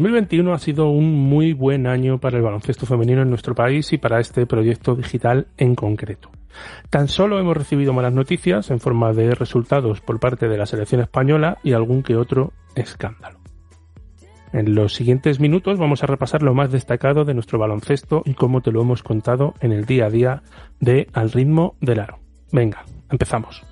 2021 ha sido un muy buen año para el baloncesto femenino en nuestro país y para este proyecto digital en concreto. Tan solo hemos recibido malas noticias en forma de resultados por parte de la selección española y algún que otro escándalo. En los siguientes minutos vamos a repasar lo más destacado de nuestro baloncesto y cómo te lo hemos contado en el día a día de Al ritmo del aro. Venga, empezamos.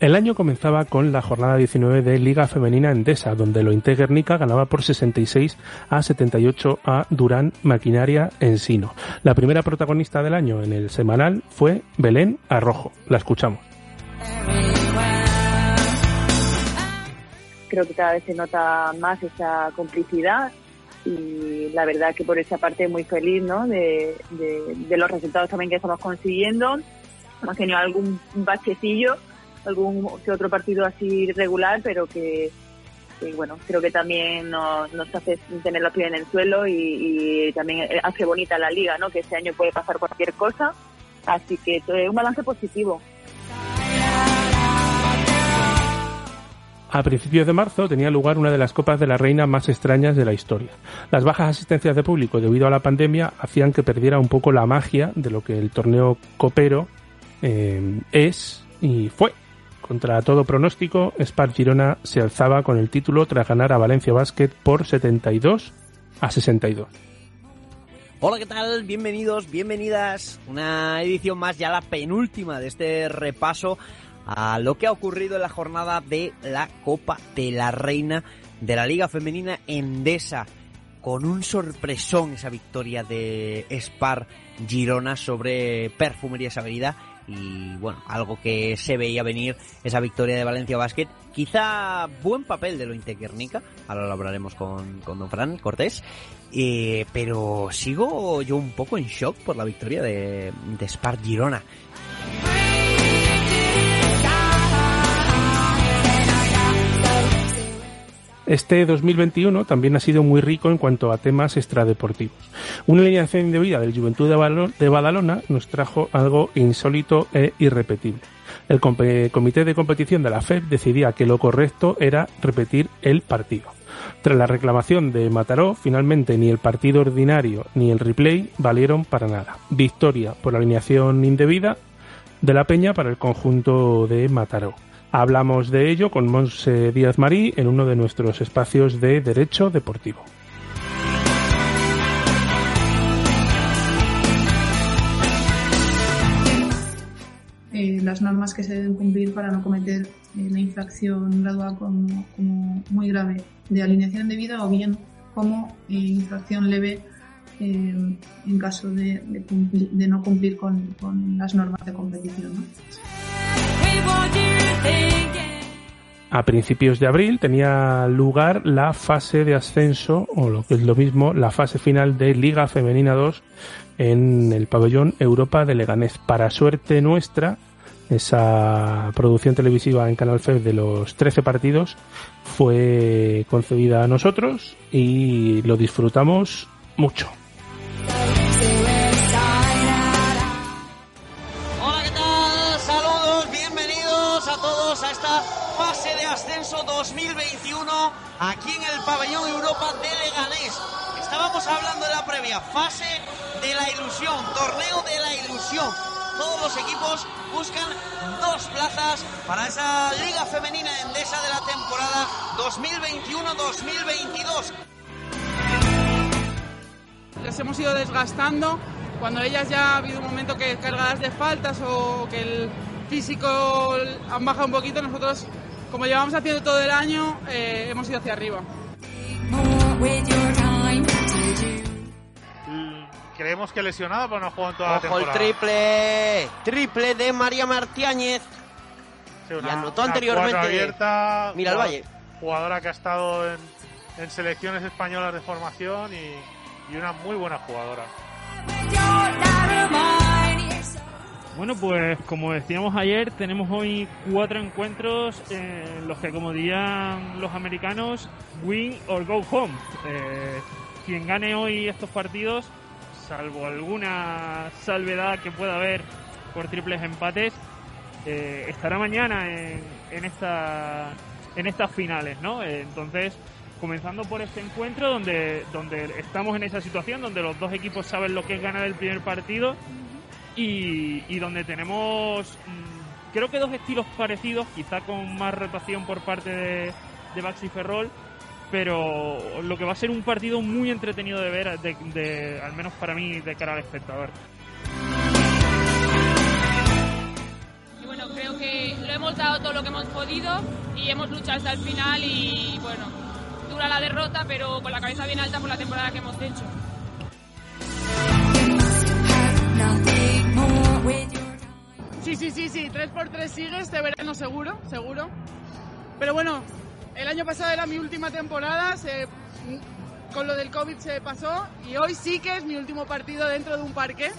El año comenzaba con la jornada 19 de Liga Femenina Endesa, donde lo Guernica ganaba por 66 a 78 a Durán Maquinaria Ensino. La primera protagonista del año en el semanal fue Belén Arrojo. La escuchamos. creo que cada vez se nota más esa complicidad y la verdad que por esa parte muy feliz ¿no? de, de- de los resultados también que estamos consiguiendo. Hemos tenido algún bachecillo, algún que otro partido así regular, pero que, bueno, creo que también nos, hace tener los pies en el suelo y, también hace bonita la liga, ¿no? que este año puede pasar cualquier cosa. Así que eh, un balance positivo. A principios de marzo tenía lugar una de las Copas de la Reina más extrañas de la historia. Las bajas asistencias de público debido a la pandemia hacían que perdiera un poco la magia de lo que el torneo copero eh, es y fue. Contra todo pronóstico, Spar Girona se alzaba con el título tras ganar a Valencia Basket por 72 a 62. Hola, ¿qué tal? Bienvenidos, bienvenidas. Una edición más, ya la penúltima de este repaso a lo que ha ocurrido en la jornada de la Copa de la Reina de la Liga Femenina Endesa. Con un sorpresón esa victoria de Spar Girona sobre Perfumería Sagrida. Y bueno, algo que se veía venir, esa victoria de Valencia Basket. Quizá buen papel de lo Guernica, ahora lo hablaremos con, con Don Fran Cortés. Eh, pero sigo yo un poco en shock por la victoria de, de Spar Girona. Este 2021 también ha sido muy rico en cuanto a temas extradeportivos. Una alineación indebida del Juventud de, Badalona nos trajo algo insólito e irrepetible. El comité de competición de la FEB decidía que lo correcto era repetir el partido. Tras la reclamación de Mataró, finalmente ni el partido ordinario ni el replay valieron para nada. Victoria por alineación indebida de la Peña para el conjunto de Mataró. Hablamos de ello con Monse Díaz Marí en uno de nuestros espacios de Derecho Deportivo. Eh, las normas que se deben cumplir para no cometer eh, la infracción graduada como, muy grave de alineación de vida, o bien como eh, infracción leve eh, en caso de, no cumplir con, las normas de competición. A principios de abril tenía lugar la fase de ascenso, o lo que es lo mismo, la fase final de Liga Femenina 2 en el pabellón Europa de Leganés. Para suerte nuestra, esa producción televisiva en Canal FEB de los 13 partidos fue concedida a nosotros y lo disfrutamos mucho. Hablando de la previa fase de la ilusión, torneo de la ilusión. Todos los equipos buscan dos plazas para esa Liga Femenina Endesa de la temporada 2021-2022. les hemos ido desgastando. Cuando ellas ya ha habido un momento que cargadas de faltas o que el físico han bajado un poquito, nosotros, como llevamos haciendo todo el año, eh, hemos ido hacia arriba. Creemos que lesionada, pero no ha jugado en toda la Ojo el temporada. triple, triple de María Martiáñez. Sí, y anotó anteriormente- cuatro abierta, Mira el Valle. Jugadora que ha estado en, en selecciones españolas de formación y, y una muy buena jugadora. Bueno, pues como decíamos ayer, tenemos hoy cuatro encuentros en los que, como dirían los americanos, win or go home. Eh, quien gane hoy estos partidos, salvo alguna salvedad que pueda haber por triples empates, eh, estará mañana en, en, esta, en estas finales, ¿no? Eh, entonces, comenzando por este encuentro donde, estamos en esa situación, donde los dos equipos saben lo que es ganar el primer partido y, donde tenemos mm, creo que dos estilos parecidos, quizá con más rotación por parte de, de Ferrol, pero lo que va a ser un partido muy entretenido de ver, de, de- al menos para mí, de cara al espectador. Y bueno, creo que lo hemos dado todo lo que hemos podido y hemos luchado hasta el final y bueno, dura la derrota, pero con la cabeza bien alta por la temporada que hemos hecho. Sí, sí, sí, sí, 3x3 sigue este verano seguro, seguro. Pero bueno, el año pasado era mi última temporada, se- con lo del COVID se pasó y hoy sí que es mi último partido dentro de un parque.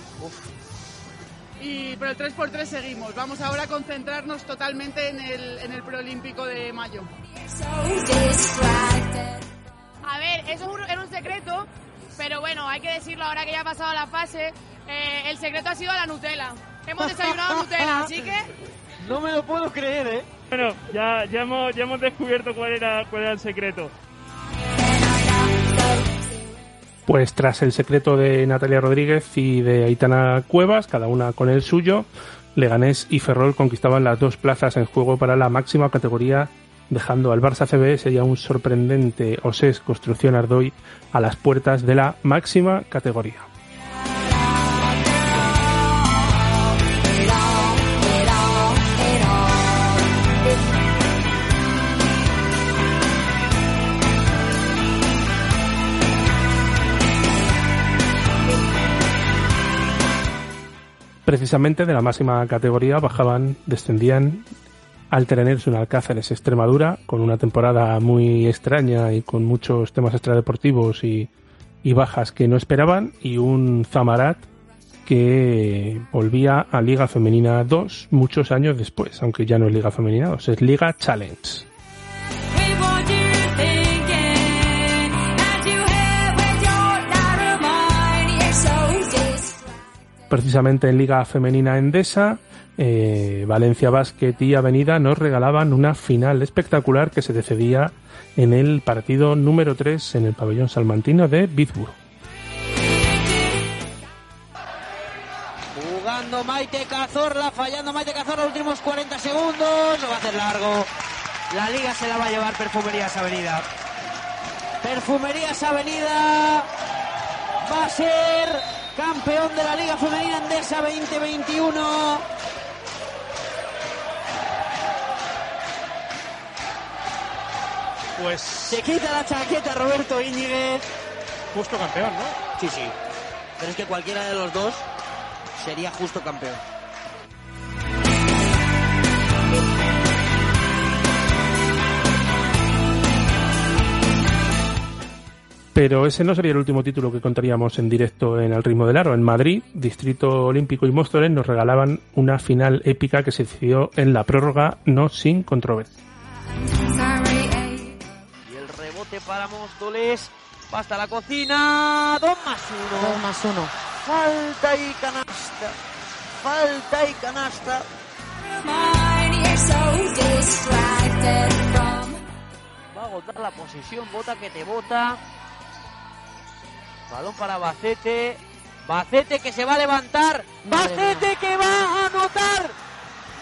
Y, pero el 3x3 seguimos. Vamos ahora a concentrarnos totalmente en el, en el preolímpico de mayo. A ver, eso es un- era un secreto, pero bueno, hay que decirlo ahora que ya ha pasado la fase. eh, el secreto ha sido la Nutella. Hemos desayunado Nutella, así que No me lo puedo creer, ¿eh? Bueno, ya, ya, hemos, ya hemos descubierto cuál era, cuál era el secreto. Pues tras el secreto de Natalia Rodríguez y de Aitana Cuevas, cada una con el suyo, Leganés y Ferrol conquistaban las dos plazas en juego para la máxima categoría, dejando al Barça CBS y a un sorprendente Osés Construcción Ardoy a las puertas de la máxima categoría. Precisamente de la máxima categoría bajaban, descendían al Tereners un Alcáceres Extremadura con una temporada muy extraña y con muchos temas extradeportivos y, y bajas que no esperaban y un Zamarat que volvía a Liga Femenina 2 muchos años después, aunque ya no es Liga Femenina 2, es Liga Challenge. Precisamente en Liga Femenina Endesa, eh, Valencia Basket y Avenida nos regalaban una final espectacular que se decidía en el partido número 3 en el pabellón salmantino de Bitburg. Jugando Maite Cazorla, fallando Maite Cazorla, últimos 40 segundos, lo va a hacer largo. La liga se la va a llevar Perfumerías Avenida. Perfumerías Avenida va a ser campeón de la Liga Femenina Andesa 2021. Pues. Se quita la chaqueta Roberto Íñiguez. Justo campeón, ¿no? Sí, sí. Pero es que cualquiera de los dos sería justo campeón. Pero ese no sería el último título que contaríamos en directo en El Ritmo del Aro. En Madrid, Distrito Olímpico y Móstoles nos regalaban una final épica que se decidió en la prórroga, no sin controversia. Y el rebote para Móstoles. Va hasta la cocina. Dos más uno. Dos más uno. Falta y canasta. Falta y canasta. Va a agotar la posesión. Bota que te bota. Balón para Bacete. Bacete que se va a levantar. Madre Bacete que va a anotar.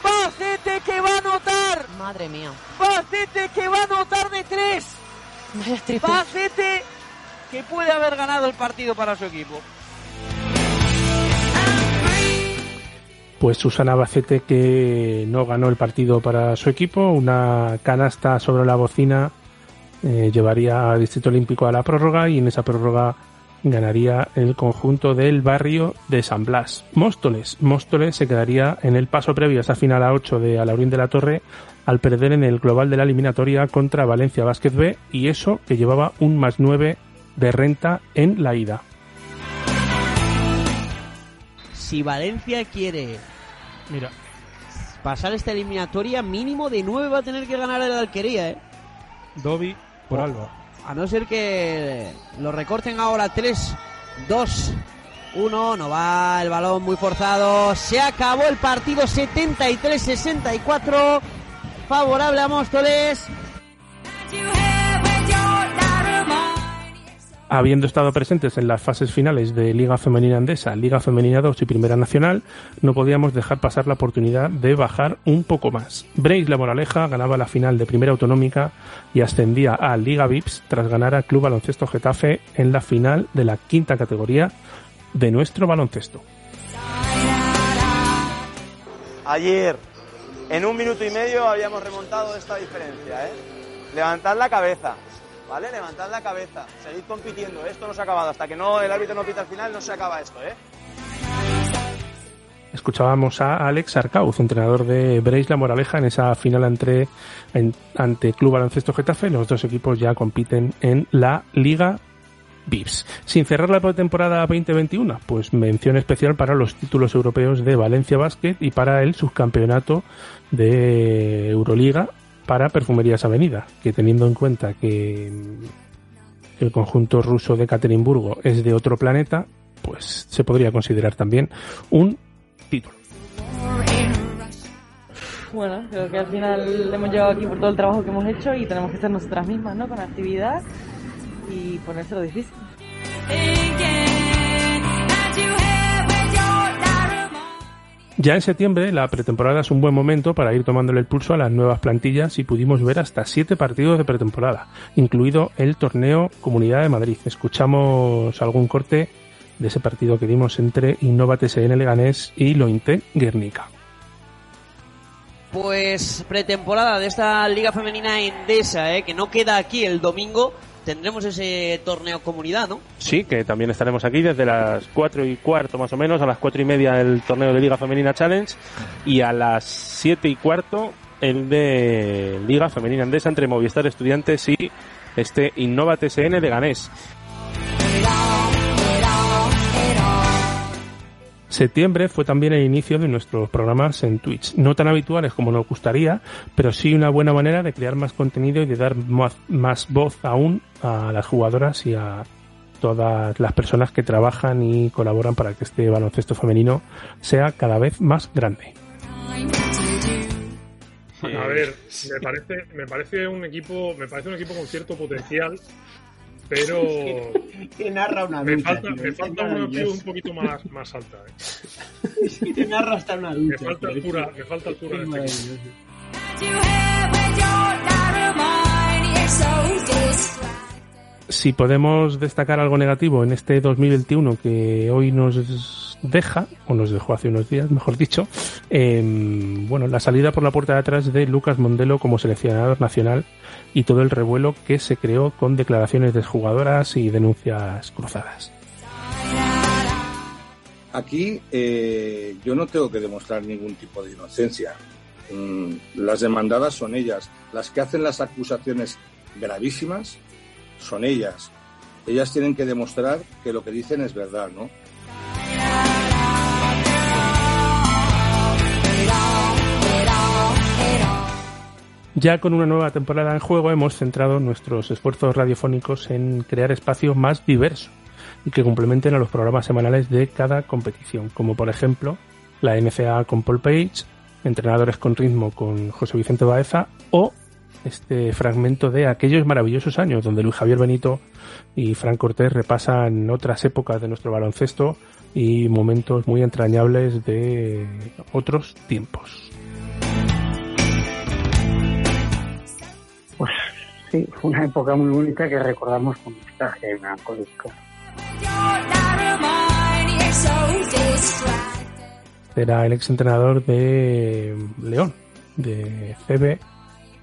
Bacete que va a anotar. Madre mía. Bacete que va a anotar de tres. Bacete que puede haber ganado el partido para su equipo. Pues Susana Bacete que no ganó el partido para su equipo, una canasta sobre la bocina eh, llevaría a Distrito Olímpico a la prórroga y en esa prórroga ganaría el conjunto del barrio de San Blas. Móstoles. Móstoles se quedaría en el paso previo a esa final a 8 de Alaurín de la Torre al perder en el global de la eliminatoria contra Valencia Basket B y eso que llevaba un más 9 de renta en la ida. Si Valencia quiere Mira, pasar esta eliminatoria, mínimo de 9 va a tener que ganar el Alquería, ¿eh? Dobby por Alba. A no ser que lo recorten ahora 3, 2, 1. No va el balón muy forzado. Se acabó el partido 73-64. Favorable a Móstoles. Habiendo estado presentes en las fases finales de Liga Femenina Andesa, Liga Femenina 2 y Primera Nacional, no podíamos dejar pasar la oportunidad de bajar un poco más. Brace La Moraleja ganaba la final de Primera Autonómica y ascendía a Liga Vips tras ganar al Club Baloncesto Getafe en la final de la quinta categoría de nuestro baloncesto. Ayer, en un minuto y medio, habíamos remontado esta diferencia, ¿eh? Levantad la cabeza, ¿vale? Levantad la cabeza. Seguid compitiendo, esto no se ha acabado. Hasta que no el árbitro no pita al final, no se acaba esto, ¿eh? Escuchábamos a Alex Arcauz, entrenador de Brace La Moraleja, en esa final entre, en- ante Club Baloncesto Getafe. Los dos equipos ya compiten en la Liga Vips. Sin cerrar la temporada 2021, pues mención especial para los títulos europeos de Valencia Basket y para el subcampeonato de Euroliga para Perfumerías Avenida, que teniendo en cuenta que el conjunto ruso de Caterimburgo es de otro planeta, pues se podría considerar también un título. Bueno, creo que al final hemos llegado aquí por todo el trabajo que hemos hecho y tenemos que ser nosotras mismas, ¿no? Con actividad y ponérselo difícil. Ya en septiembre, la pretemporada es un buen momento para ir tomándole el pulso a las nuevas plantillas y pudimos ver hasta siete partidos de pretemporada, incluido el torneo Comunidad de Madrid. Escuchamos algún corte de ese partido que dimos entre Innova TSN Leganés y Lointe Guernica. Pues pretemporada de esta Liga Femenina Endesa, ¿eh? que no queda aquí el domingo. Tendremos ese torneo comunidad, ¿no? Sí, que también estaremos aquí desde las cuatro y cuarto más o menos, a las cuatro y media el torneo de Liga Femenina Challenge y a las siete y cuarto el de Liga Femenina Andesa entre Movistar Estudiantes y este Innova TSN de Ganés. Septiembre fue también el inicio de nuestros programas en Twitch, no tan habituales como nos gustaría, pero sí una buena manera de crear más contenido y de dar más, más voz aún a las jugadoras y a todas las personas que trabajan y colaboran para que este baloncesto femenino sea cada vez más grande. A ver, me parece, me parece un equipo, me parece un equipo con cierto potencial, pero Te narra una me falta, tío, me es falta una opción un poquito más, más alta. ¿eh? Es que te narra hasta una ducha. Me falta altura, me falta altura es en este maravilloso. Si podemos destacar algo negativo en este 2021 que hoy nos deja, o nos dejó hace unos días, mejor dicho, em, bueno, la salida por la puerta de atrás de Lucas Mondelo como seleccionador nacional y todo el revuelo que se creó con declaraciones de jugadoras y denuncias cruzadas. Aquí eh, yo no tengo que demostrar ningún tipo de inocencia. Mm, las demandadas son ellas. Las que hacen las acusaciones gravísimas son ellas. Ellas tienen que demostrar que lo que dicen es verdad, ¿no? Ya con una nueva temporada en juego hemos centrado nuestros esfuerzos radiofónicos en crear espacios más diversos y que complementen a los programas semanales de cada competición, como por ejemplo la NCA con Paul Page, Entrenadores con Ritmo con José Vicente Baeza o este fragmento de aquellos maravillosos años donde Luis Javier Benito y Fran Cortés repasan otras épocas de nuestro baloncesto y momentos muy entrañables de otros tiempos. Sí, fue una época muy bonita que recordamos con nostalgia y melancólico. Era el exentrenador de León, de CB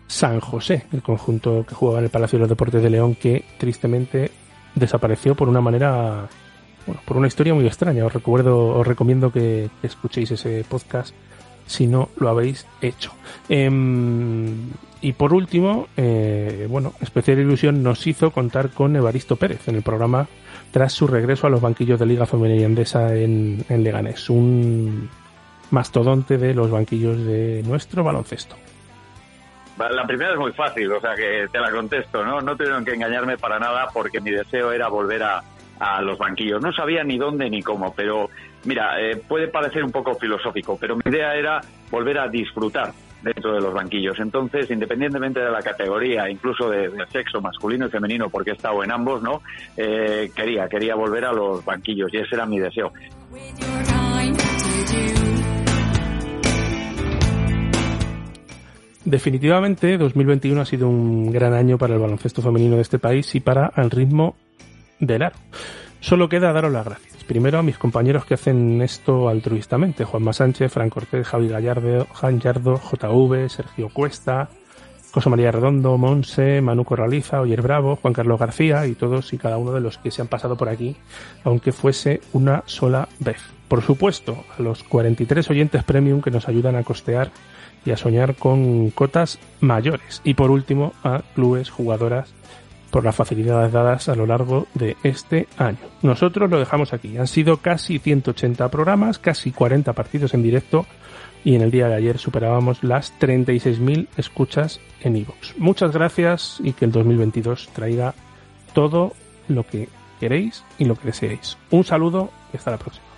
San José, el conjunto que jugaba en el Palacio de los Deportes de León, que tristemente desapareció por una manera, bueno, por una historia muy extraña. Os recuerdo, os recomiendo que escuchéis ese podcast si no lo habéis hecho. Em, y por último, eh, bueno, especial ilusión nos hizo contar con Evaristo Pérez en el programa tras su regreso a los banquillos de Liga Femenina Andesa en, en Leganés, un mastodonte de los banquillos de nuestro baloncesto. La primera es muy fácil, o sea que te la contesto, ¿no? No tuvieron que engañarme para nada porque mi deseo era volver a, a los banquillos. No sabía ni dónde ni cómo, pero mira, eh, puede parecer un poco filosófico, pero mi idea era volver a disfrutar dentro de los banquillos. Entonces, independientemente de la categoría, incluso de, sexo masculino y femenino, porque he estado en ambos, ¿no? Eh, quería, quería volver a los banquillos y ese era mi deseo. Definitivamente, 2021 ha sido un gran año para el baloncesto femenino de este país y para el ritmo del aro. Solo queda daros las gracias. Primero a mis compañeros que hacen esto altruistamente, Juanma Sánchez, Fran Cortés, Javi Gallardo, Jan Yardo, JV, Sergio Cuesta, José María Redondo, Monse, Manu Corraliza, Oyer Bravo, Juan Carlos García y todos y cada uno de los que se han pasado por aquí, aunque fuese una sola vez. Por supuesto, a los 43 oyentes premium que nos ayudan a costear y a soñar con cotas mayores. Y por último, a clubes, jugadoras, por las facilidades dadas a lo largo de este año. Nosotros lo dejamos aquí. Han sido casi 180 programas, casi 40 partidos en directo y en el día de ayer superábamos las 36.000 escuchas en iVoox. Muchas gracias y que el 2022 traiga todo lo que queréis y lo que deseéis. Un saludo y hasta la próxima.